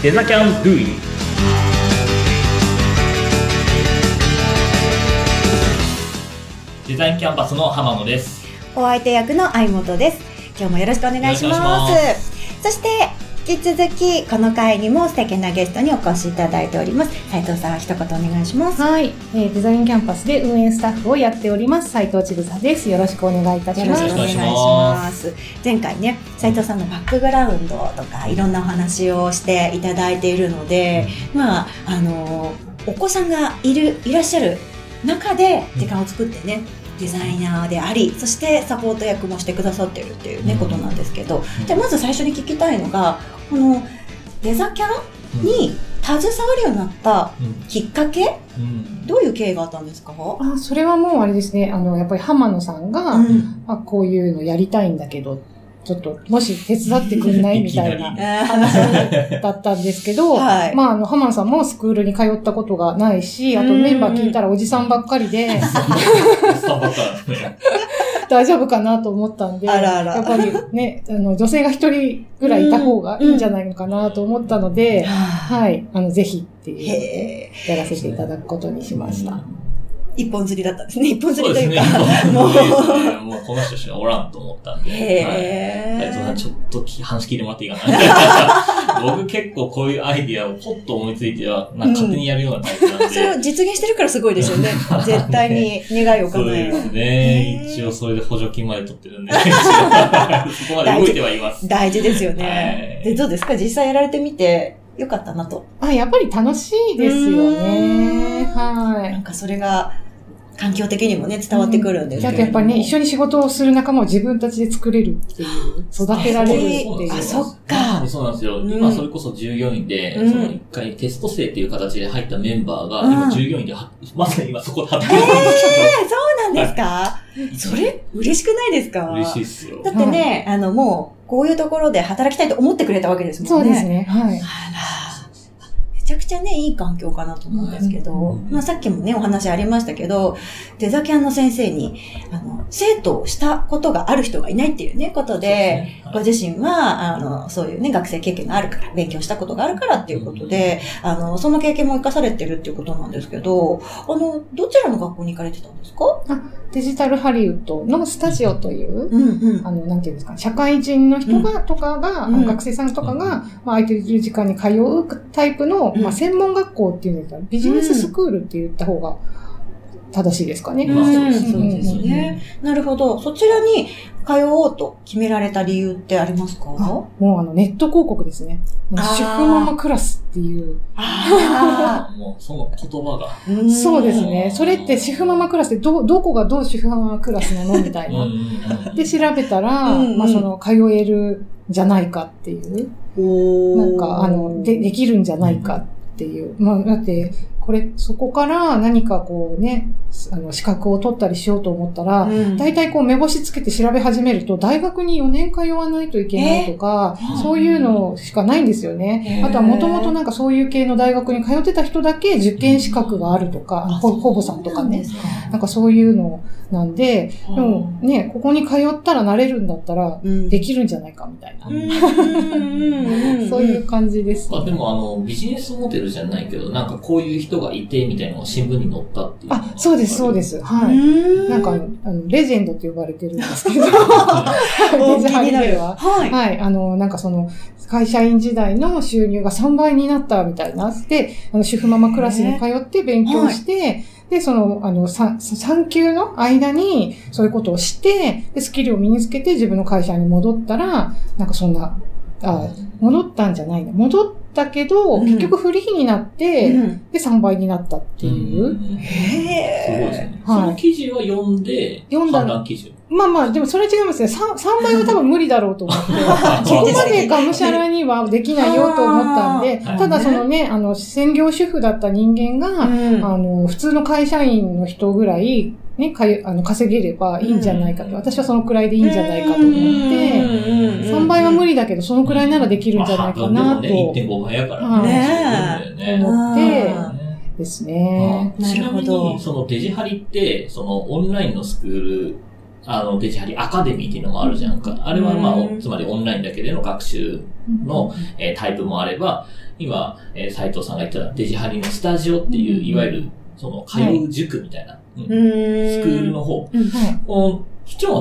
デザキャンドゥイデザインキャンパスの浜野ですお相手役の相本です。今日もよろしくお願いします。そして、引き続き、この回にも素敵なゲストにお越しいただいております。斉藤さん、一言お願いします。はい、えーデザインキャンパスで運営スタッフをやっております斉藤千草です。よろしくお願いいたします。よろしくお願いします。前回ね、斉藤さんのバックグラウンドとか、いろんなお話をしていただいているので、まあ、あの、お子さんがいる、いらっしゃる中で時間を作ってね、デザイナーであり、そしてサポート役もしてくださってるっていうね、うんことなんですけど、じゃあまず最初に聞きたいのが、このデザキャンに携わるようになったうん。きっかけ、うん。どういう経緯があったんですか？あそれはもうあれですね、あの、やっぱり浜野さんが、うん。あこういうのやりたいんだけど、ちょっと、もし手伝ってくんないみたいな話だったんですけど、はい。まあ、あの、浜野さんもスクールに通ったことがないし、あとうんメンバー聞いたらおじさんばっかりで、大丈夫かなと思ったんで、あらあら。やっぱりね、あの、女性が一人ぐらいいた方がいいんじゃないのかなと思ったので、はい、あの、ぜひっていう、へやらせていただくことにしました。一本釣りだったんですね。一本釣りというか。もうもう。もうこの人しかおらんと思ったんではいへ斉藤さん、ーちょっとき話聞いてもらっていいかな。僕結構こういうアイディアをポッと思いついては、なんか勝手にやるようなタイプなんで。それを実現してるからすごいですよね。絶対に願いをそう叶える。ですね。一応それで補助金まで取ってるんで。そこまで動いてはいます。大事ですよね。はいで、どうですか？実際やられてみてよかったなと。あ、やっぱり楽しいですよね。はい。なんかそれが環境的にもね、伝わってくるんですけれども。あとやっぱりね、一緒に仕事をする仲間を自分たちで作れるっていう、育てられるっていう。あそっかそうなんですよ。うん今それこそ従業員で、うんその一回テスト生っていう形で入ったメンバーが、うん今従業員では、まさに今そこで働いえー、てるんですそうなんですか？それ嬉しくないですか？嬉しいっすよ。だってね、あのもう、こういうところで働きたいと思ってくれたわけですもんね。そうですね。はい。あら、めちゃくちゃね、いい環境かなと思うんですけど、うんまあさっきもね、お話ありましたけど、デザキャンの先生に、あの、生徒をしたことがある人がいないっていうね、ことで、ご自身は、あの、そういうね、学生経験があるから、勉強したことがあるからっていうことで、あの、その経験も活かされてるっていうことなんですけど、あの、どちらの学校に行かれてたんですか？デジタルハリウッドのスタジオという、うんうん。あの、なんていうんですか、社会人の人が、とかが、うん。学生さんとかが、まあ、空いてる時間に通うタイプの、うん。まあ、専門学校っていうんですか、ビジネススクールって言った方が正しいですかね。まあそうですそうですよね。なるほど。そちらに通おうと決められた理由ってありますか？あもうあの、ネット広告ですね。主婦ママクラスっていう。あ もうその言葉が。そうですね。それって主婦ママクラスってど、どこがどう主婦ママクラスなの？みたいな。で、調べたら、うんうんまあその、通えるんじゃないかっていう。なんか、あの、で、できるんじゃないかっていう。まあ、だって、これ、そこから何かこうね、あの、資格を取ったりしようと思ったら、うん大体こう目星つけて調べ始めると、大学に4年通わないといけないとか、えそういうのしかないんですよね。あとはもともとなんかそういう系の大学に通ってた人だけ受験資格があるとか、ほほぼさんとかね。なんかそういうのなんで、でもね、ここに通ったらなれるんだったら、うんできるんじゃないかみたいなそういう感じです、あでもあの、ビジネスモデルじゃないけど、なんかこういう人がいて、みたいなのが新聞に載ったっていう。あ、そうです、そうで。す。はい。うんなんか、あの、レジェンドって呼ばれてるんですけど、おデジハリ気になる。では。はい。はい。あの、なんかその、会社員時代の収入が3倍になったみたいな。で、あの、主婦ママクラスに通って勉強して、で、その、あの、産産休の間に、そういうことをして、で、スキルを身につけて自分の会社に戻ったら、なんかそんな、あ、戻ったんじゃないの。戻ったけど、うん結局フリーになって、うんで、3倍になったっていう。すごいですへね。はいその記事は読んで、読んだ判断基準。まあまあ、でもそれ違いますね。3, 3倍は多分無理だろうと思って。そこまでがむしゃらにはできないよと思ったんで、ただそのね、あの、専業主婦だった人間が、うん。あの、普通の会社員の人ぐらい、ね、かゆあの稼げればいいんじゃないかと。私はそのくらいでいいんじゃないかと思って、3倍は無理だけど、そのくらいならできるんじゃないかなと。でもね、1.5倍やからはいね。ね思ってあですね。なちなみるほど。に、そのデジハリって、そのオンラインのスクールあの、デジハリアカデミーっていうのもあるじゃんか。あれはまあ、うんつまりオンラインだけでの学習の、えータイプもあれば、今、えー斉藤さんが言ったデジハリのスタジオっていう、いわゆる、その、通う塾みたいな、うんうーん。スクールの方。うん。はい。こ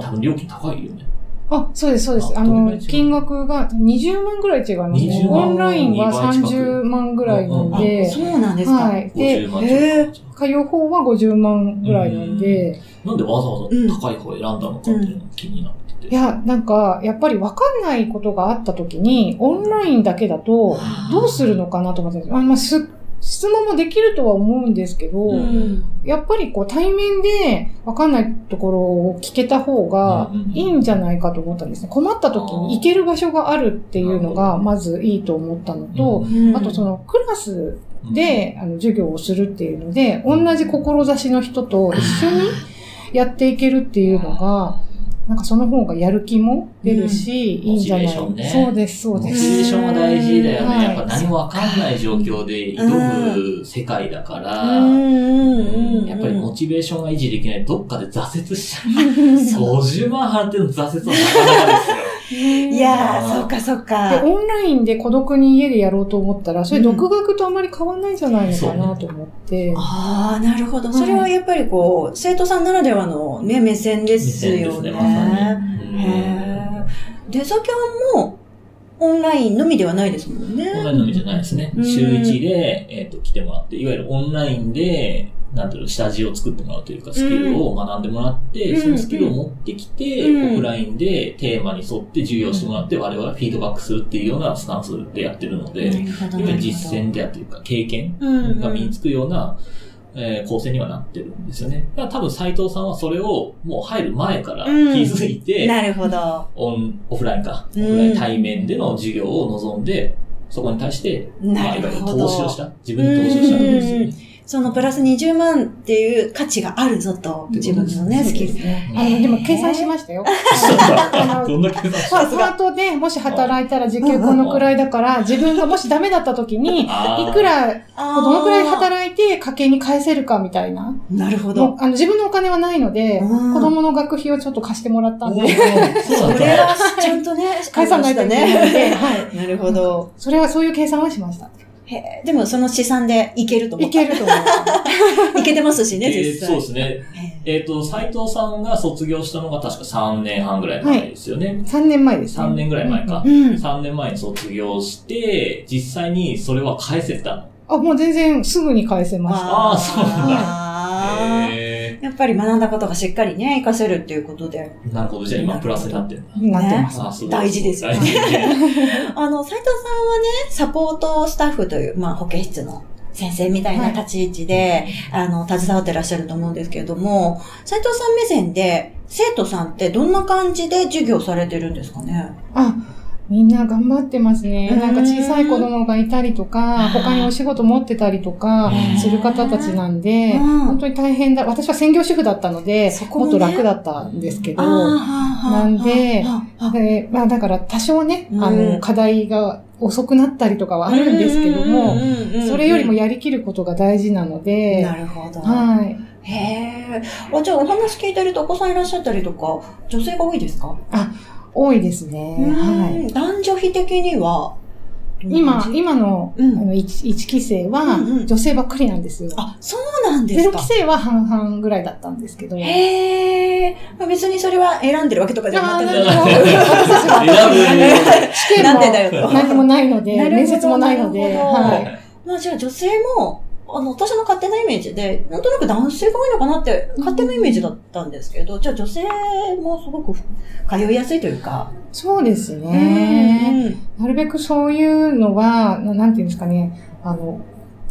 多分料金高いよね。あ、そうです、そうです。あの金額が20万ぐらい違いますね。20万？オンラインは2倍近く30万ぐらいなんあで、そうなんですか。はい。で、50万へー。通う方は50万ぐらいなんで、なんでわざわざ高い方を選んだのかっていうのが気になってて。いや、なんか、やっぱり分かんないことがあった時に、オンラインだけだと、どうするのかなと思ってあまあ、す質問もできるとは思うんですけど、うん。やっぱりこう対面で分かんないところを聞けた方がうんうんうん。いいんじゃないかと思ったんですね。困った時に行ける場所があるっていうのがまずいいと思ったのと、あとそのクラスで、あの授業をするっていうので、同じ志の人と一緒にやっていけるっていうのが、なんかその方がやる気も出るし、いいんじゃない？モチベーションね。そうです、そうモチベです。ーションは大事だよね。はいやっぱ何もわかんない状況で挑む世界だから、うん。うん。うん。やっぱりモチベーションが維持できない。とどっかで挫折しちゃう。50万払っての挫折はなかなかですよ。いやー、そっかそっで、か。オンラインで孤独に家でやろうと思ったら、それ独学とあまり変わんないんじゃないのかなと思って。ああ、なるほど。それはやっぱりこう、生徒さんならではのね、目線ですよね。目線ですねまさにへーデザキャンもオンラインのみではないですもんね。オンラインのみじゃないですね。うん週1で、えっ、と、来てもらって、いわゆるオンラインで、なんていうの、下地を作ってもらうというか、スキルを学んでもらって、うんそのスキルを持ってきて、うんオフラインでテーマに沿って授業してもらって、我々はフィードバックするっていうようなスタンスでやってるので、実践であるというか、経験践が身につくような、えー構成にはなってるんですよね。だから多分斉藤さんはそれをもう入る前から気づいて、なるほど。オン、オフラインか。オうんフライン対面での授業を望んで、そこに対して、まあ、いわゆる投資をした。自分に投資をしたんですよね。そのプラス20万っていう価値があるぞと、自分のね、スキル。あの、でも計算しましたよ。あのどんな計算したパートでもし働いたら時給このくらいだから、自分がもしダメだった時に、いくら、どのくらい働いて家計に返せるかみたいな。なるほど。あの自分のお金はないので、うん子供の学費をちょっと貸してもらったんで、それはちゃんとね、返さないとね。はい。なるほど。それはそういう計算はしました。へーでもその試算でいけると思いった。けると思います。いけてますしね、えー実際。そうですね。へえっ、と、斉藤さんが卒業したのが確か3年半ぐらい前ですよね。3年前ですね。3年ぐらい前か。ーうん。3年前に卒業して、実際にそれは返せたの。あ、もう全然すぐに返せました。あーそうなんだあーえやっぱり学んだことがしっかりね、活かせるっていうことで。ー、なるほど。じゃあ今プラスになってる。なってます。あそう大事ですよね大事ね あの、斉藤さんはね、サポートスタッフという、まあ、保健室の先生みたいな立ち位置で、あの、携わってらっしゃると思うんですけれども、斉藤さん目線で、生徒さんってどんな感じで授業されてるんですかね？あ、みんな頑張ってますね。うんなんか小さい子供がいたりとか、他にお仕事持ってたりとかうんする方たちなんで、うん本当に大変だ。私は専業主婦だったので、そこもねもっと楽だったんですけど、ななんであでまあだから多少ね、あうんの、課題が遅くなったりとかはあるんですけども、それよりもやりきることが大事なので、なるほど。はい。へえ。あ、じゃあお話聞いてるとお子さんいらっしゃったりとか、女性が多いですか？多いですね。はい。い。男女比的には、今、今の,、うんあの 1, 一期生はうんうん女性ばっかりなんですよ。あ、そうなんですかゼロ期。生は半々ぐらいだったんですけど。へえ。まあ別にそれは選んでるわけとかじゃなくて。あーなるほど私たちは選ぶ試験なんでだよとも何もないので、面接もないので、はい。まあじゃあ女性も、あの、私の勝手なイメージで、なんとなく男性が多いのかなって、勝手なイメージだったんですけど、じゃあ女性もすごく通いやすいというか。そうですね。うんなるべくそういうのは、ななんていうんですかね、あの、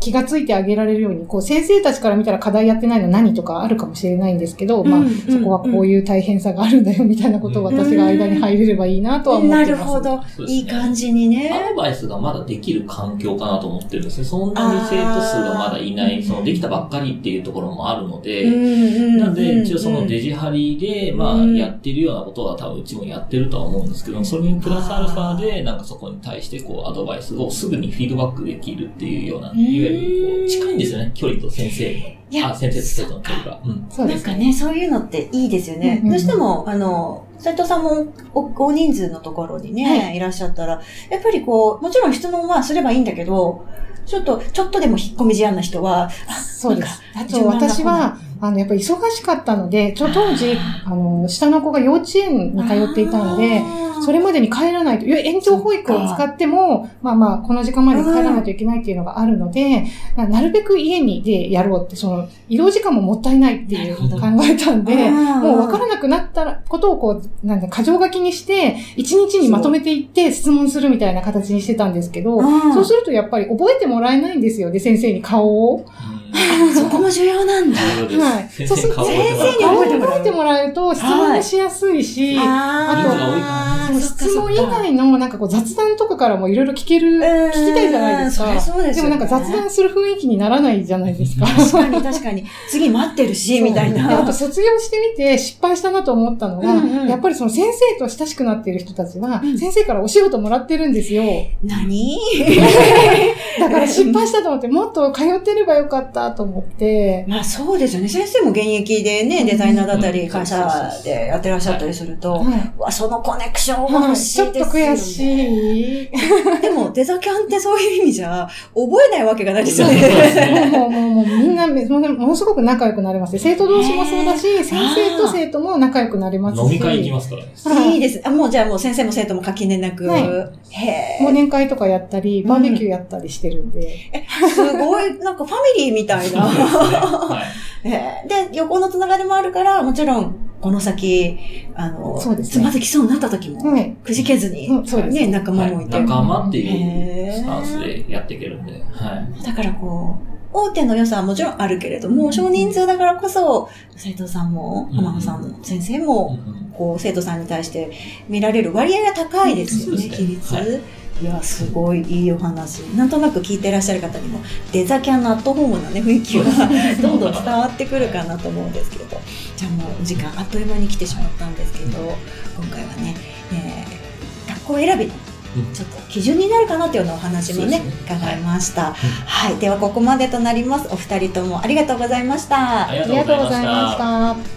気がついてあげられるように、こう、先生たちから見たら課題やってないの何とかあるかもしれないんですけど、まあうん、そこはこういう大変さがあるんだよ、みたいなことを私が間に入れればいいなとは思っなてます。るほど。ねいい感じにね。アドバイスがまだできる環境かなと思ってるんですね。そんなに生徒数がまだいない、そのできたばっかりっていうところもあるので、なんで、一応そのデジハリで、まあ、うんやってるようなことは多分うちもやってるとは思うんですけど、それにプラスアルファで、なんかそこに対してこう、アドバイスをすぐにフィードバックできるっていうような、いわゆるいう、近いんですよね、距離と先生の。いやあ、先生と生徒の距離が。うん。そうですね。なんかね、そういうのっていいですよね。うんうんうんどうしても、あの、斉藤さんもお大人数のところにね、、はいらっしゃったら、やっぱりこう、もちろん質問はすればいいんだけど、ちょっと、ちょっとでも引っ込み思案な人は、そうです。あと私は、あの、やっぱり忙しかったので、ちょ、当時、あの、下の子が幼稚園に通っていたので、それまでに帰らないと、いや延長保育を使っても、まあまあ、この時間までに帰らないといけないっていうのがあるので、ななるべく家にでやろうって、その、移動時間ももったいないっていう考えたんで、もう分からなくなったことをこう、なんだ、箇条書きにして、一日にまとめていって質問するみたいな形にしてたんですけど、うん。そうするとやっぱり覚えてもらえないんですよね、先生に顔を。そこも重要なんだ。はい。先生に顔を覚えてもらう。先生に覚えてもらえてもらえると質問もしやすいし、あ人数が多いからそう質問以外のなんかこう雑談とかからもいろいろ聞ける、聞きたいじゃないですか。そりゃそうですよね。もなんか雑談する雰囲気にならないじゃないですか。確かに確かに。次待ってるし、みたいであなと。卒業してみて失敗したなと思ったのが、うんうん。やっぱりその先生と親しくなっている人たちは、うん。先生からお仕事もらってるんですよ。何？だから失敗したと思って、もっと通ってればよかったと思って、まあそうですよね。先生も現役でね、デザイナーだったり、うん会社でやってらっしゃったりすると、はうわ、そのコネクションいは欲はいちょっとしいですよ、ね。悔しい。でも、デザキャンってそういう意味じゃ、覚えないわけがないですよね。ねもう、もう、もう、みんなめ、ものすごく仲良くなれますね。生徒同士もそうだし、先生と生徒も仲良くなれますし。飲み会行きますからね。はいいいです。あ、もうじゃあもう先生も生徒も垣根なく。はいへ忘年会とかやったり、バーベキューやったりしてるんで。え。すごい、なんかファミリーみたいな。はい。へ えで、横のつながりもあるから、もちろん、この先、あの、そうですねつまずきそうになった時も、はい。くじけずに、うんそうですね、仲間もいて。仲間っていうスタンスでやっていけるんで。はい。だからこう、大手の良さはもちろんあるけれども、少人数だからこそ、生徒さんも、うん浜野さんも、先生も、こう、生徒さんに対して見られる割合が高いですよね比率。はいいや、すごいいいお話。なんとなく聞いてらっしゃる方にも、デザキャンのアットホームなね、雰囲気がどんどん伝わってくるかなと思うんですけれど。じゃあもう、お時間あっという間に来てしまったんですけど、今回はね、えー学校選びのうんちょっと基準になるかなというようなお話もねね伺いました。はい、ではここまでとなります。お二人ともありがとうございました。ありがとうございまし。た。